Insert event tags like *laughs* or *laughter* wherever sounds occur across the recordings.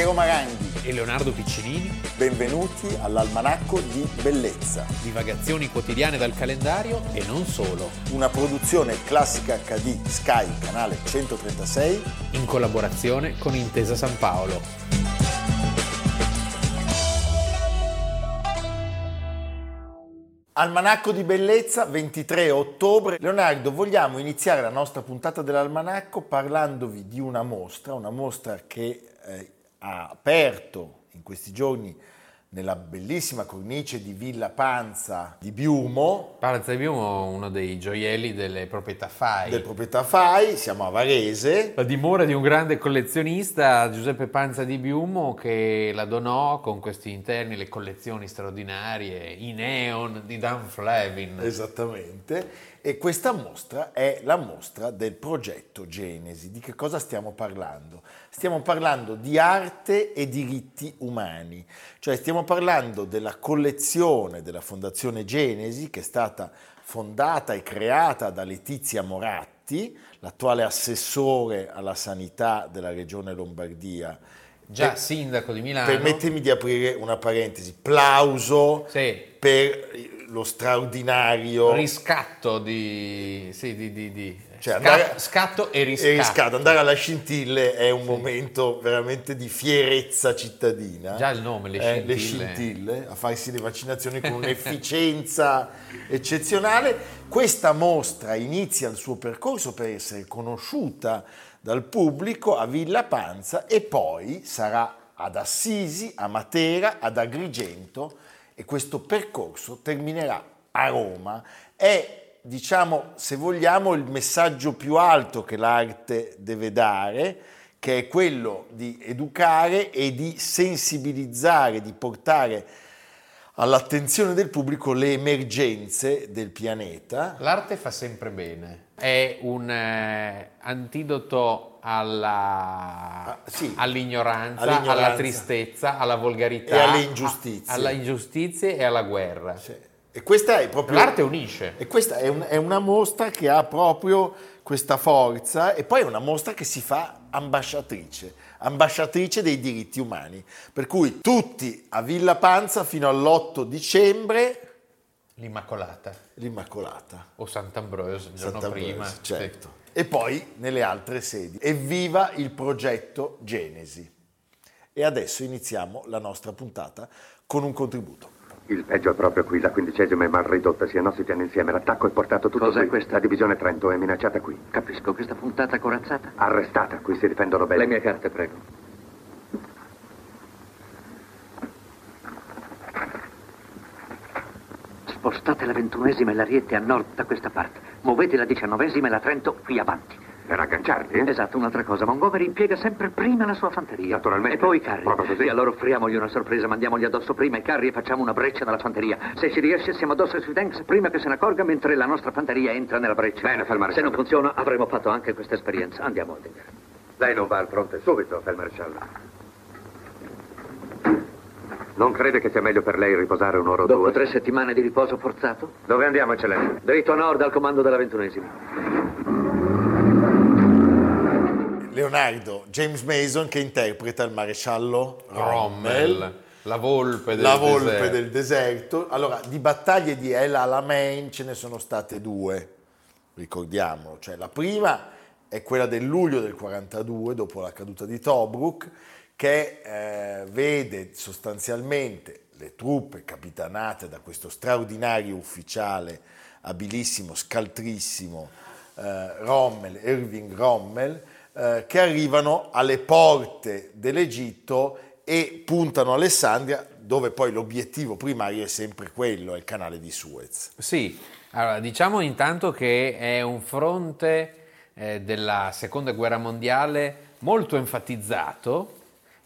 Piero Maranghi e Leonardo Piccinini. Benvenuti all'Almanacco di Bellezza. Divagazioni quotidiane dal calendario e non solo. Una produzione classica HD Sky, canale 136. In collaborazione con Intesa San Paolo. Almanacco di bellezza, 23 ottobre. Leonardo, vogliamo iniziare la nostra puntata dell'Almanacco parlandovi di una mostra, una mostra che eh, ha aperto in questi giorni nella bellissima cornice di Villa Panza di Biumo. Panza di Biumo, uno dei gioielli delle proprietà FAI. Delle proprietà FAI, siamo a Varese. La dimora di un grande collezionista, Giuseppe Panza di Biumo, che la donò con questi interni le collezioni straordinarie, i neon di Dan Flavin. Esattamente. E questa mostra è la mostra del progetto Genesi. Di che cosa stiamo parlando? Stiamo parlando di arte e diritti umani, cioè stiamo parlando della collezione della Fondazione Genesi che è stata fondata e creata da Letizia Moratti, l'attuale assessore alla sanità della regione Lombardia. Già sindaco di Milano. Permettimi di aprire una parentesi. Plauso sì. per lo straordinario riscatto di, sì, di, di, di cioè andare, scatto e riscatto. e riscatto. Andare alla scintille è un sì. momento veramente di fierezza cittadina. Già il nome, le scintille. Eh, le scintille, a farsi le vaccinazioni con un'efficienza *laughs* eccezionale. Questa mostra inizia il suo percorso per essere conosciuta dal pubblico a Villa Panza e poi sarà ad Assisi, a Matera, ad Agrigento e questo percorso terminerà a Roma. È, diciamo, se vogliamo, il messaggio più alto che l'arte deve dare, che è quello di educare e di sensibilizzare, di portare all'attenzione del pubblico le emergenze del pianeta. L'arte fa sempre bene, è un eh, antidoto alla, ah, sì, all'ignoranza, all'ignoranza, alla tristezza, alla volgarità, e alle ingiustizie. A, alla ingiustizie e alla guerra. Sì. E questa è proprio... L'arte unisce. E questa è, un, è una mostra che ha proprio questa forza e poi è una mostra che si fa ambasciatrice, ambasciatrice dei diritti umani. Per cui tutti a Villa Panza fino all'8 dicembre... L'Immacolata. L'Immacolata. O Sant'Ambrosio, il giorno Sant'Ambrosio, prima. Certo. E poi nelle altre sedi. Evviva il progetto Genesi. E adesso iniziamo la nostra puntata con un contributo. Il peggio è proprio qui, la quindicesima è mal ridotta, sia no si tiene insieme, l'attacco è portato tutto Cos'è qui. questa? La divisione Trento è minacciata qui. Capisco, questa puntata corazzata? Arrestata, qui si difendono bene. Le mie carte, prego. Spostate la ventunesima e l'Ariete a nord da questa parte. Muovete la diciannovesima e la Trento qui avanti. Per agganciarli? Eh? Esatto, un'altra cosa. Montgomery impiega sempre prima la sua fanteria. Naturalmente. E poi i carri. Proprio così. E allora offriamogli una sorpresa, mandiamogli addosso prima i carri e facciamo una breccia nella fanteria. Se ci riesce, siamo addosso sui tanks prima che se ne accorga mentre la nostra fanteria entra nella breccia. Bene, Felmaresciallo. Se non funziona, avremo fatto anche questa esperienza. Andiamo a vedere. Lei non va al fronte subito, Felmaresciallo. Non crede che sia meglio per lei riposare un'ora o Dopo due? tre settimane di riposo forzato? Dove andiamo, eccellenza? Dritto a nord al comando della ventunesima. Leonardo, James Mason che interpreta il maresciallo Rommel, Rommel la volpe del la volpe deserto. del deserto. Allora, di battaglie di El Alamein ce ne sono state due, ricordiamolo. Cioè, la prima è quella del luglio del 42, dopo la caduta di Tobruk, che eh, vede sostanzialmente le truppe capitanate da questo straordinario ufficiale, abilissimo, scaltrissimo, eh, Rommel, Irving Rommel, eh, che arrivano alle porte dell'Egitto e puntano a Alessandria, dove poi l'obiettivo primario è sempre quello, è il canale di Suez. Sì, allora diciamo intanto che è un fronte eh, della seconda guerra mondiale molto enfatizzato,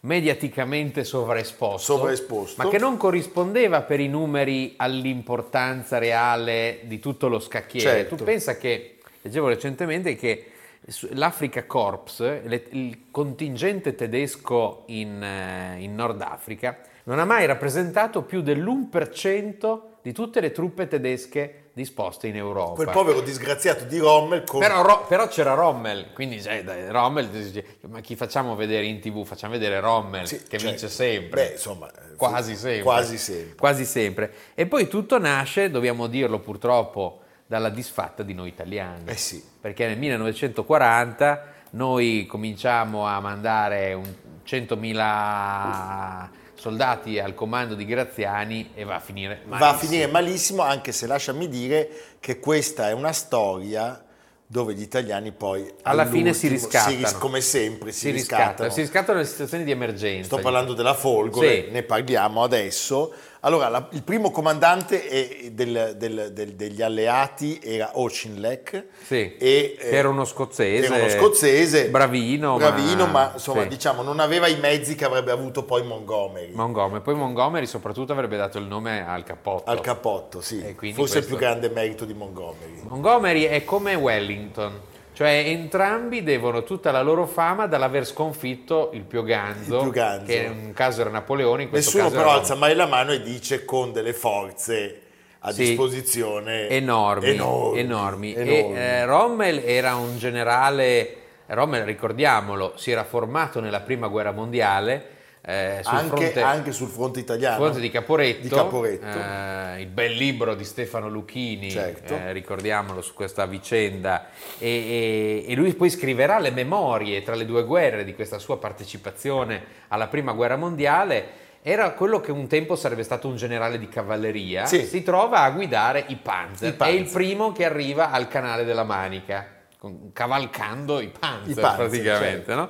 mediaticamente sovraesposto, Sovraesposto. ma che non corrispondeva per i numeri all'importanza reale di tutto lo scacchiere. Certo. Tu pensa che, leggevo recentemente che l'Africa Corps, le- il contingente tedesco in, eh, in Nord Africa, non ha mai rappresentato più dell'1% di tutte le truppe tedesche disposte in Europa. Quel povero disgraziato di Rommel con... Però, Ro- però c'era Rommel, quindi cioè, dai, Rommel, ma chi facciamo vedere in tv? Facciamo vedere Rommel, Sì, che cioè, vince sempre. Beh, insomma, eh, quasi sempre. Quasi sempre. Quasi sempre. E poi tutto nasce, dobbiamo dirlo purtroppo, dalla disfatta di noi italiani. Eh sì. Perché nel 1940 noi cominciamo a mandare un 100.000 soldati al comando di Graziani e va a finire Va a malissimo. finire malissimo, anche se lasciami dire che questa è una storia dove gli italiani poi Alla fine si riscattano. ris- come sempre si, Si riscattano. riscattano, si riscattano nelle situazioni di emergenza. Sto parlando della Folgore, Sì. ne parliamo adesso. Allora, la- il primo comandante è del- del- del- degli alleati era Auchinleck. Sì, e, che era uno scozzese, era uno scozzese, bravino, bravino, ma, ma- insomma, sì. diciamo, non aveva i mezzi che avrebbe avuto poi Montgomery. Montgomery. Poi Montgomery soprattutto avrebbe dato il nome al cappotto. al cappotto, sì. Forse il questo- più grande merito di Montgomery. Montgomery è come Wellington, cioè entrambi devono tutta la loro fama dall'aver sconfitto il più ganzo, Il che in un caso era Napoleone, in questo Nessuno caso però era alza mai la mano e dice con delle forze a Sì. disposizione enormi, enormi, enormi. E, enormi. eh, Rommel era un generale, Rommel ricordiamolo, si era formato nella prima guerra mondiale eh, sul anche, fronte, anche sul fronte italiano. fronte di Caporetto, Di Caporetto. eh, il bel libro di Stefano Lucchini, Certo. eh, ricordiamolo su questa vicenda, e, e- e lui poi scriverà le memorie tra le due guerre di questa sua partecipazione alla prima guerra mondiale. Era quello che un tempo sarebbe stato un generale di cavalleria, Sì. si trova a guidare i Panzer, I Panzer. è il primo che arriva al canale della Manica, cavalcando i Panzer, I Panzer, praticamente. certo. no?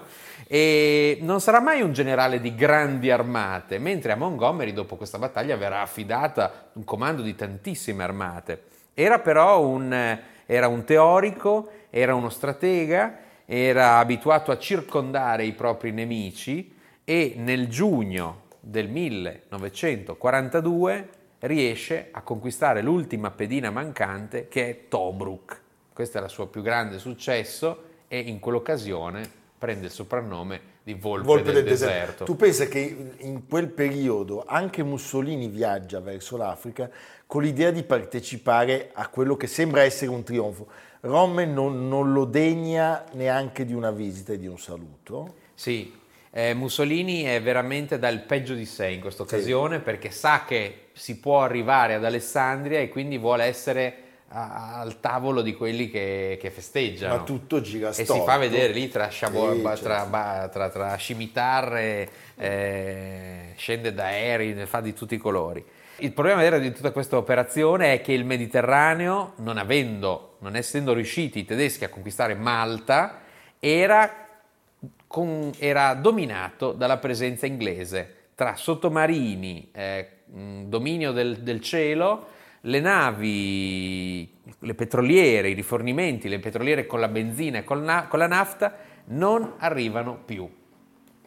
E non sarà mai un generale di grandi armate, mentre a Montgomery dopo questa battaglia verrà affidata un comando di tantissime armate. Era però un, era un teorico, era uno stratega, era abituato a circondare i propri nemici e nel giugno del 1942 riesce a conquistare l'ultima pedina mancante che è Tobruk. Questo era il suo più grande successo e in quell'occasione prende il soprannome di Volpe, Volpe del, del deserto. deserto. Tu pensa che in quel periodo anche Mussolini viaggia verso l'Africa con l'idea di partecipare a quello che sembra essere un trionfo. Rommel non, non lo degna neanche di una visita e di un saluto. Sì, eh, Mussolini è veramente dal peggio di sé in questa occasione perché sa che si può arrivare ad Alessandria e quindi vuole essere a- al tavolo di quelli che, che festeggiano. Ma tutto gira E si storto. fa vedere lì tra, sciabo- Sì, certo. tra, ba- tra- tra scimitarre, eh, scende da aerei, ne fa di tutti i colori. Il problema vero di tutta questa operazione è che il Mediterraneo, non avendo, non essendo riusciti i tedeschi a conquistare Malta, era, con- era dominato dalla presenza inglese tra sottomarini, eh, dominio del, del cielo, le navi, le petroliere, i rifornimenti, le petroliere con la benzina e con la nafta non arrivano più.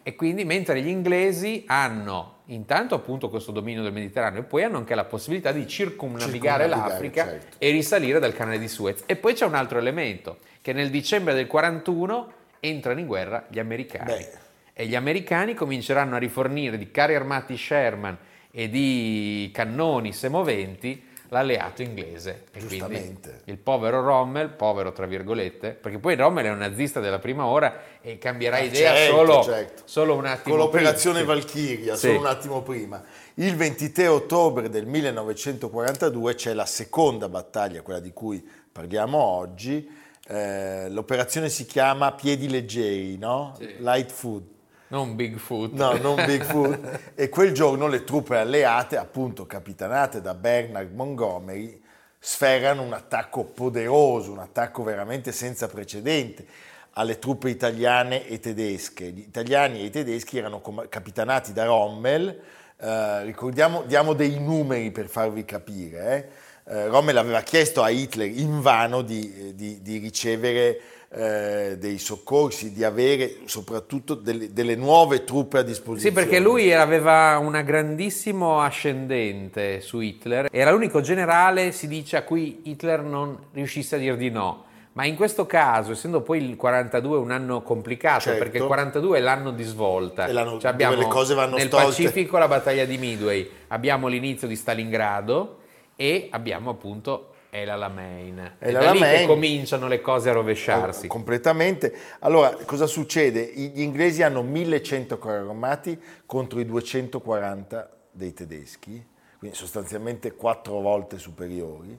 E quindi mentre gli inglesi hanno intanto appunto questo dominio del Mediterraneo e poi hanno anche la possibilità di circumnavigare Circumnavigare, l'Africa certo. e risalire dal canale di Suez. E poi c'è un altro elemento, che nel dicembre del 41 entrano in guerra gli americani. Beh. E gli americani cominceranno a rifornire di carri armati Sherman e di cannoni semoventi l'alleato inglese. E Giustamente. il povero Rommel, povero tra virgolette, perché poi Rommel è un nazista della prima ora e cambierà Ah, idea certo, solo, certo. solo un attimo Con l'operazione prima. Valchiria, Sì. solo un attimo prima. Il 23 ottobre del 1942 c'è la seconda battaglia, quella di cui parliamo oggi. Eh, l'operazione si chiama Piedi Leggeri, no? Light Food. Non Bigfoot. No, non Bigfoot. e quel giorno le truppe alleate, appunto capitanate da Bernard Montgomery, sferrano un attacco poderoso, un attacco veramente senza precedente alle truppe italiane e tedesche. Gli italiani e i tedeschi erano capitanati da Rommel, eh, ricordiamo, diamo dei numeri per farvi capire. eh. Eh, Rommel aveva chiesto a Hitler invano di, di- di ricevere eh, dei soccorsi, di avere soprattutto delle, delle nuove truppe a disposizione. Sì, perché lui aveva una grandissimo ascendente su Hitler, era l'unico generale, si dice, a cui Hitler non riuscisse a dir di no. Ma in questo caso, essendo poi il 42 un anno complicato, Certo. perché il 42 è l'anno di svolta, È l'anno Cioè abbiamo le cose vanno nel stolte. Pacifico la battaglia di Midway, abbiamo l'inizio di Stalingrado e abbiamo appunto è l'Alamein. È È da lì che cominciano le cose a rovesciarsi. Eh, completamente. Allora, cosa succede? Gli inglesi hanno 1100 carri armati contro i 240 dei tedeschi, quindi sostanzialmente quattro volte superiori.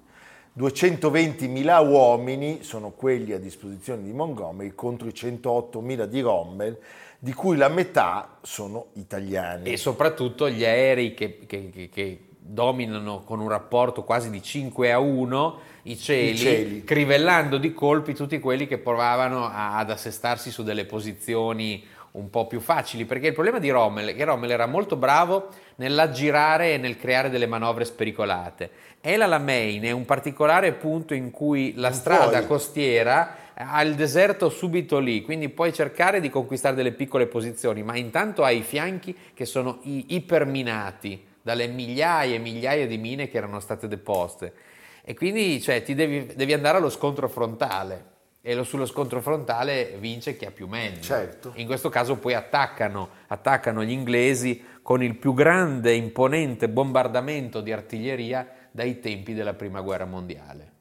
220.000 uomini sono quelli a disposizione di Montgomery contro i 108.000 di Rommel, di cui la metà sono italiani. E soprattutto gli aerei che, che- che- che dominano con un rapporto quasi di 5 a 1 i cieli, I cieli. crivellando di colpi tutti quelli che provavano a- ad assestarsi su delle posizioni un po' più facili, perché il problema di Rommel è che Rommel era molto bravo nell'aggirare e nel creare delle manovre spericolate. El Alamein è un particolare punto in cui la Non strada puoi. costiera ha il deserto subito lì, quindi puoi cercare di conquistare delle piccole posizioni, ma intanto hai i fianchi che sono i- iperminati dalle migliaia e migliaia di mine che erano state deposte. E quindi cioè, ti devi, devi andare allo scontro frontale. E lo- sullo scontro frontale vince chi ha più mezzi. Certo. In questo caso poi attaccano, attaccano gli inglesi con il più grande, imponente bombardamento di artiglieria dai tempi della Prima Guerra Mondiale.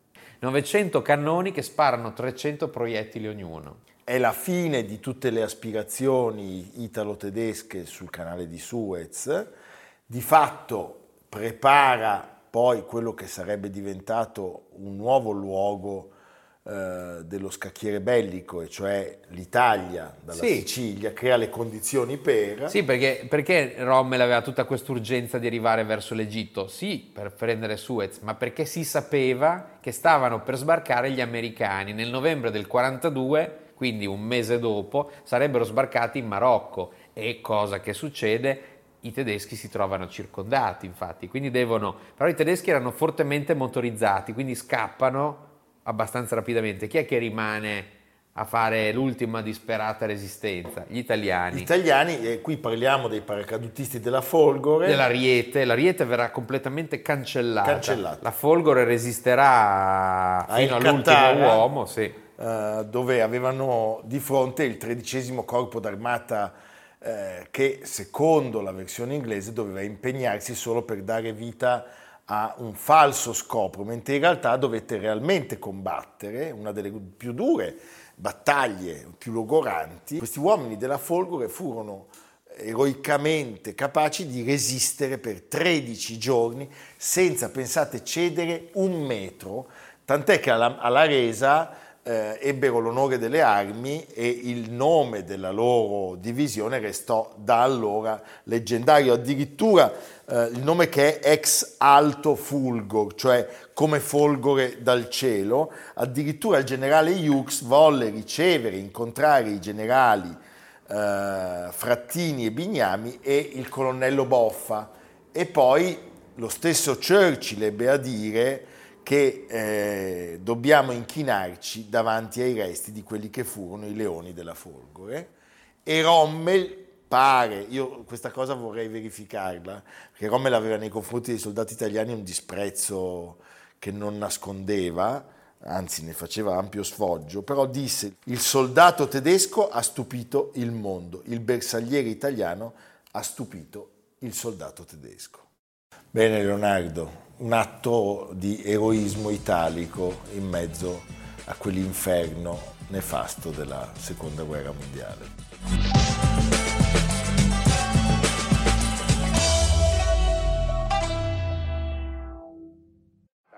900 cannoni che sparano 300 proiettili ognuno. È la fine di tutte le aspirazioni italo-tedesche sul canale di Suez, di fatto prepara poi quello che sarebbe diventato un nuovo luogo eh, dello scacchiere bellico, e cioè l'Italia dalla Sì. Sicilia, crea le condizioni per... Sì, perché, perché Rommel aveva tutta quest'urgenza di arrivare verso l'Egitto? Sì, per prendere Suez, ma perché si sapeva che stavano per sbarcare gli americani. Nel novembre del 42, quindi un mese dopo, sarebbero sbarcati in Marocco. E cosa che succede? I tedeschi si trovano circondati, infatti, quindi devono... Però i tedeschi erano fortemente motorizzati, quindi scappano abbastanza rapidamente. Chi è che rimane a fare l'ultima disperata resistenza? Gli italiani. Gli italiani, e qui parliamo dei paracadutisti della Folgore, dell'Ariete, l'Ariete verrà completamente cancellata. Cancellata. La Folgore resisterà A fino all'ultimo uomo, sì. eh, dove avevano di fronte il tredicesimo corpo d'armata eh, che secondo la versione inglese doveva impegnarsi solo per dare vita a un falso scopo, mentre in realtà dovette realmente combattere una delle più dure battaglie, più logoranti. Questi uomini della Folgore furono eroicamente capaci di resistere per 13 giorni senza, pensate, cedere un metro, tant'è che alla, alla resa eh, ebbero l'onore delle armi e il nome della loro divisione restò da allora leggendario, addirittura eh, il nome che è ex alto fulgor, cioè come folgore dal cielo, addirittura il generale Hughes volle ricevere, incontrare i generali eh, Frattini e Bignami e il colonnello Boffa. E poi lo stesso Churchill ebbe a dire che eh, dobbiamo inchinarci davanti ai resti di quelli che furono i leoni della Folgore e Rommel pare, io questa cosa vorrei verificarla, perché Rommel aveva nei confronti dei soldati italiani un disprezzo che non nascondeva, anzi ne faceva ampio sfoggio, però disse il soldato tedesco ha stupito il mondo, il bersagliere italiano ha stupito il soldato tedesco. Bene Leonardo, un atto di eroismo italico in mezzo a quell'inferno nefasto della seconda guerra mondiale.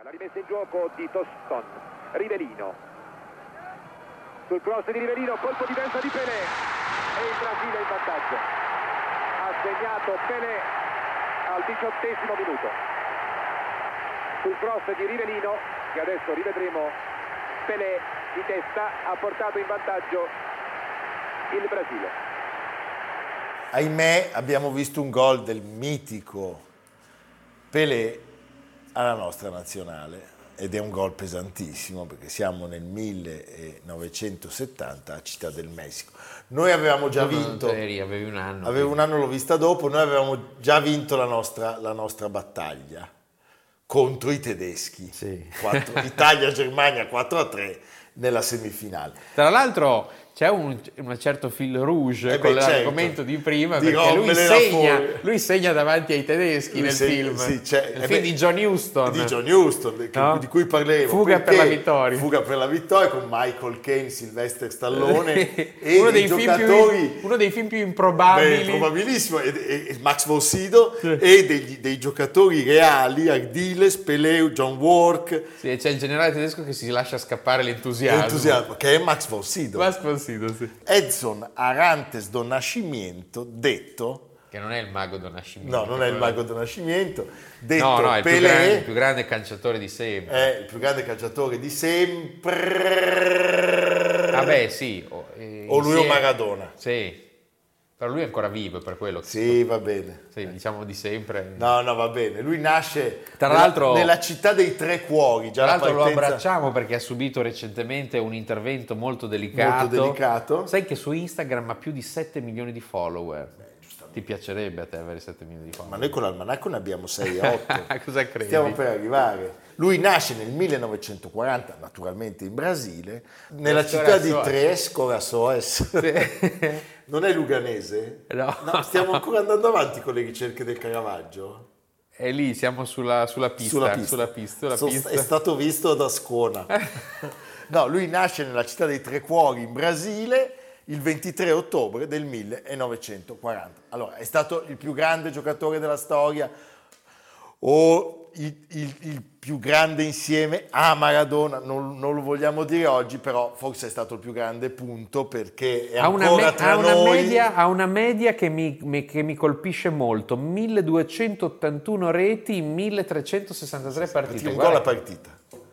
La rimessa in gioco di Toston, Rivelino. Sul cross di Rivelino, colpo di testa di Pelé e il Brasile in vantaggio. Ha segnato Pelé al diciottesimo minuto. Sul cross di Rivelino, che adesso rivedremo, Pelé di testa ha portato in vantaggio il Brasile. Ahimè abbiamo visto un gol del mitico Pelé alla nostra nazionale ed è un gol pesantissimo perché siamo nel 1970 a Città del Messico. Noi avevamo già vinto, eri, avevi un anno. avevo un anno l'ho vista dopo, noi avevamo già vinto la nostra, la nostra battaglia contro i tedeschi. Sì. Italia-Germania 4 a 3 nella semifinale. Tra l'altro c'è un, un certo fil rouge Eh con beh, l'argomento certo. di prima Di perché lui segna, lui segna davanti ai tedeschi Lui nel segna- film, sì, c'è- nel eh film beh, di John Huston. Di John Huston, che- No? di cui parlevo. Fuga per la vittoria. Fuga per la vittoria con Michael Caine, Sylvester Stallone *laughs* e uno, dei giocatori... più, uno dei film più improbabili. Beh, probabilissimo, e, e- e Max von Sydow e degli- dei giocatori reali, Ardiles, Peleu, John Work, Sì, c'è il generale tedesco che si lascia scappare l'entusiasmo. entusiasmo, che è Max von Sydow. Vas consiglio, sì. Edson Arantes do Nascimento, detto, Che non è il mago do Nascimento. no, non è il mago do Nascimento, detto No, no, è il più, Pelé, grande, il più grande calciatore di sempre. è il più grande calciatore di sempre. Vabbè, sì. O, eh, O lui o Maradona. Sì. Però lui è ancora vivo, per quello che Sì, va bene. sì, diciamo di sempre. No, no, va bene. Lui nasce Tra nella- l'altro- nella città dei tre cuori. Già Tra la l'altro lo partenza- abbracciamo perché ha subito recentemente un intervento molto delicato. Molto delicato. Sai che su Instagram ha più di 7 milioni di follower. Ti piacerebbe a te avere 7 milioni di Ma follower? noi con l'almanacco ne abbiamo 6 e 8. Cosa credi? Stiamo per arrivare. Lui nasce nel 1940, naturalmente in Brasile, nella città di. Tres Corações. Sì. *laughs* Non è luganese? No. Stiamo ancora andando avanti con le ricerche del Caravaggio? E lì siamo sulla, sulla pista. Sulla pista. Sulla pista, sulla So- pista. È stato visto da Scona. *laughs* no, lui nasce nella città dei Tre Cuori in Brasile il 23 ottobre del 1940. Allora, è stato il più grande giocatore della storia o il, il- il più grande insieme a Maradona, non, non lo vogliamo dire oggi, però forse è stato il più grande punto perché è Ha una, ancora me- tra ha una noi. media, ha una media che, mi, mi- che mi colpisce molto, 1281 reti in 1363 partite. un gol a partita.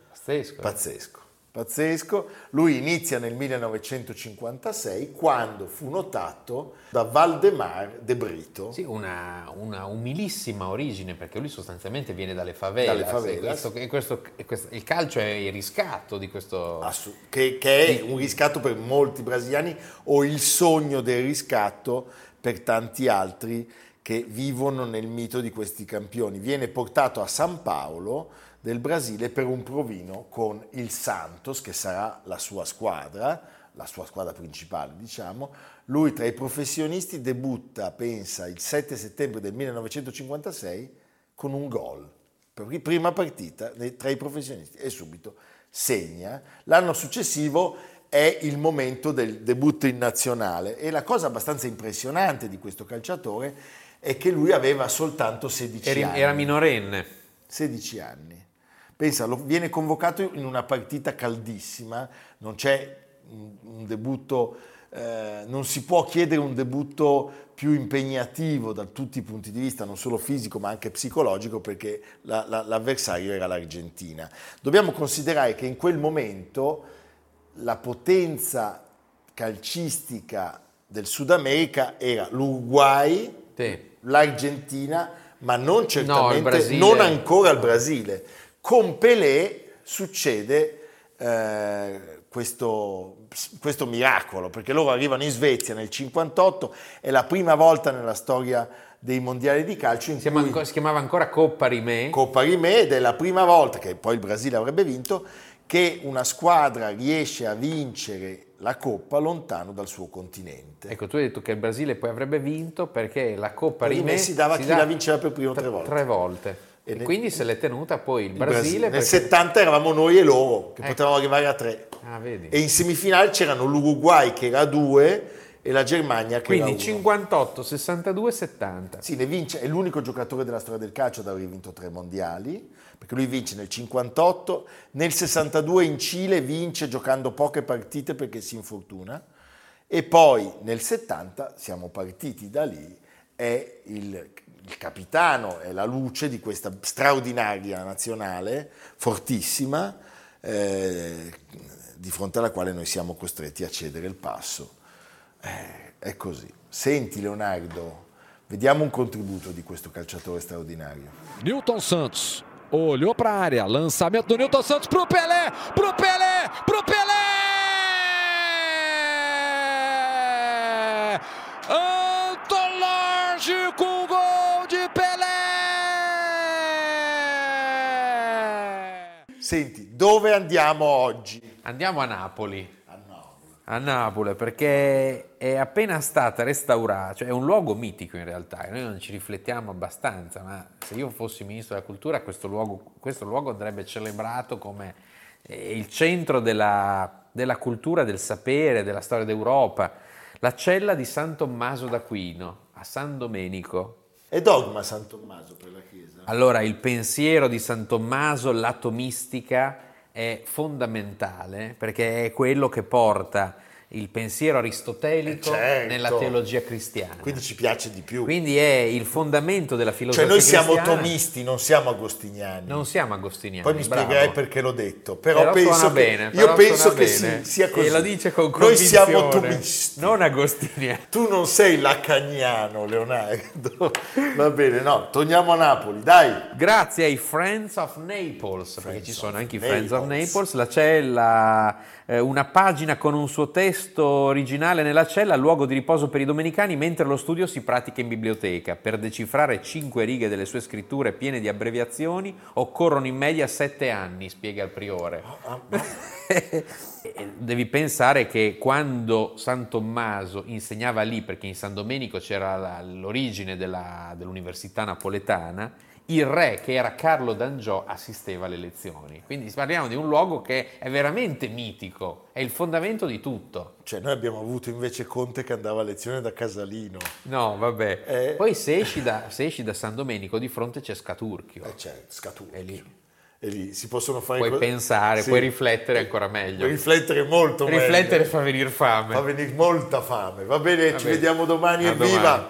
pazzesco. Pazzesco, pazzesco. Lui inizia nel 1956 quando fu notato da Valdemar de Brito. Sì, una, una umilissima origine, perché lui sostanzialmente viene dalle favelas. Dalle favelas. E questo- e questo- questo- il calcio è il riscatto di questo... assu- che, che è un riscatto per molti brasiliani o il sogno del riscatto per tanti altri che vivono nel mito di questi campioni. Viene portato a San Paolo del Brasile per un provino con il Santos, che sarà la sua squadra, la sua squadra principale, diciamo. Lui tra i professionisti debutta, pensa, il 7 settembre del 1956 con un gol. Prima partita tra i professionisti e subito segna. L'anno successivo è il momento del debutto in nazionale e la cosa abbastanza impressionante di questo calciatore è che lui aveva soltanto 16 Eri- anni. era minorenne. 16 anni. Pensa, viene convocato in una partita caldissima, non c'è un, debutto, eh, non si può chiedere un debutto più impegnativo da tutti i punti di vista, non solo fisico ma anche psicologico, perché la- la- l'avversario era l'Argentina. Dobbiamo considerare che in quel momento la potenza calcistica del Sud America era l'Uruguay, Sì. l'Argentina, ma non certamente, Brasile. non ancora il Brasile. Con Pelé succede eh, questo, questo miracolo, perché loro arrivano in Svezia nel 58, è la prima volta nella storia dei mondiali di calcio in Si, cui anco- si chiamava ancora Coppa Rimè. Coppa Rimè ed è la prima volta che poi il Brasile avrebbe vinto che una squadra riesce a vincere la Coppa lontano dal suo continente. Ecco, tu hai detto che il Brasile poi avrebbe vinto perché la Coppa Rimè si dava a chi dà la vinceva per primo tre- volte. Tre volte. E E nel- quindi se l'è tenuta poi il Il Brasile. Nel perché- 70 eravamo noi e loro, che Ecco. potevamo arrivare a tre. Ah. E in semifinale c'erano l'Uruguay che era a due e la Germania che Quindi era a uno. 58, 62, 70. Sì, ne vince, è l'unico giocatore della storia del calcio ad aver vinto tre mondiali, perché lui vince nel 58, nel 62 in Cile vince giocando poche partite perché si infortuna e poi nel 70 siamo partiti da lì, è il, il capitano, è la luce di questa straordinaria nazionale, fortissima, eh, di fronte alla quale noi siamo costretti a cedere il passo. Eh, è così. Senti Leonardo, vediamo un contributo di questo calciatore straordinario. Newton Santos olhou para a área, lançamento do Newton Santos pro Pelé, pro Pelé, pro dove andiamo oggi? Andiamo a Napoli. A Napoli. A Napoli perché è appena stata restaurata, cioè è un luogo mitico in realtà, noi non ci riflettiamo abbastanza, ma se io fossi ministro della cultura questo luogo, questo luogo andrebbe celebrato come eh, il centro della, della cultura, del sapere, della storia d'Europa, la cella di San Tommaso d'Aquino a San Domenico. È dogma San Tommaso per la Chiesa? Allora, il pensiero di San Tommaso, l'atomistica, è fondamentale perché è quello che porta il pensiero aristotelico Eh, certo. nella teologia cristiana. Quindi ci piace di più. Quindi è il fondamento della Cioè filosofia noi siamo cristiana. tomisti, non siamo agostiniani. Non siamo agostiniani. Poi mi spiegherai perché l'ho detto, però, Però penso che, bene, io però penso suona che sì, sia così. E lo dice con Noi siamo convinzione. tomisti. Non agostiniani. Tu non sei lacagnano, Leonardo. Va bene, no, torniamo a Napoli, dai. Grazie ai Friends of Naples, perché Friends ci sono anche i Friends of Naples. La cella, eh, una pagina con un suo testo originale nella cella, luogo di riposo per i domenicani, mentre lo studio si pratica in biblioteca. Per decifrare cinque righe delle sue scritture piene di abbreviazioni occorrono in media sette anni, spiega il priore. *laughs* E Devi pensare che quando San Tommaso insegnava lì, perché in San Domenico c'era la- l'origine della- dell'università napoletana, il re che era Carlo d'Angiò assisteva alle lezioni. Quindi parliamo di un luogo che è veramente mitico, è il fondamento di tutto. Cioè noi abbiamo avuto invece Conte che andava a lezione da Casalino. No, vabbè. Eh. Poi se esci, da, se esci da San Domenico di fronte c'è Scaturchio. Eh, cioè, scaturo. È lì. E lì si possono fare Puoi co- pensare, Sì. puoi riflettere ancora meglio. Puoi riflettere molto meglio. Riflettere fa venire fame. Fa venire molta fame. Va bene, ci bene. vediamo domani. A Evviva!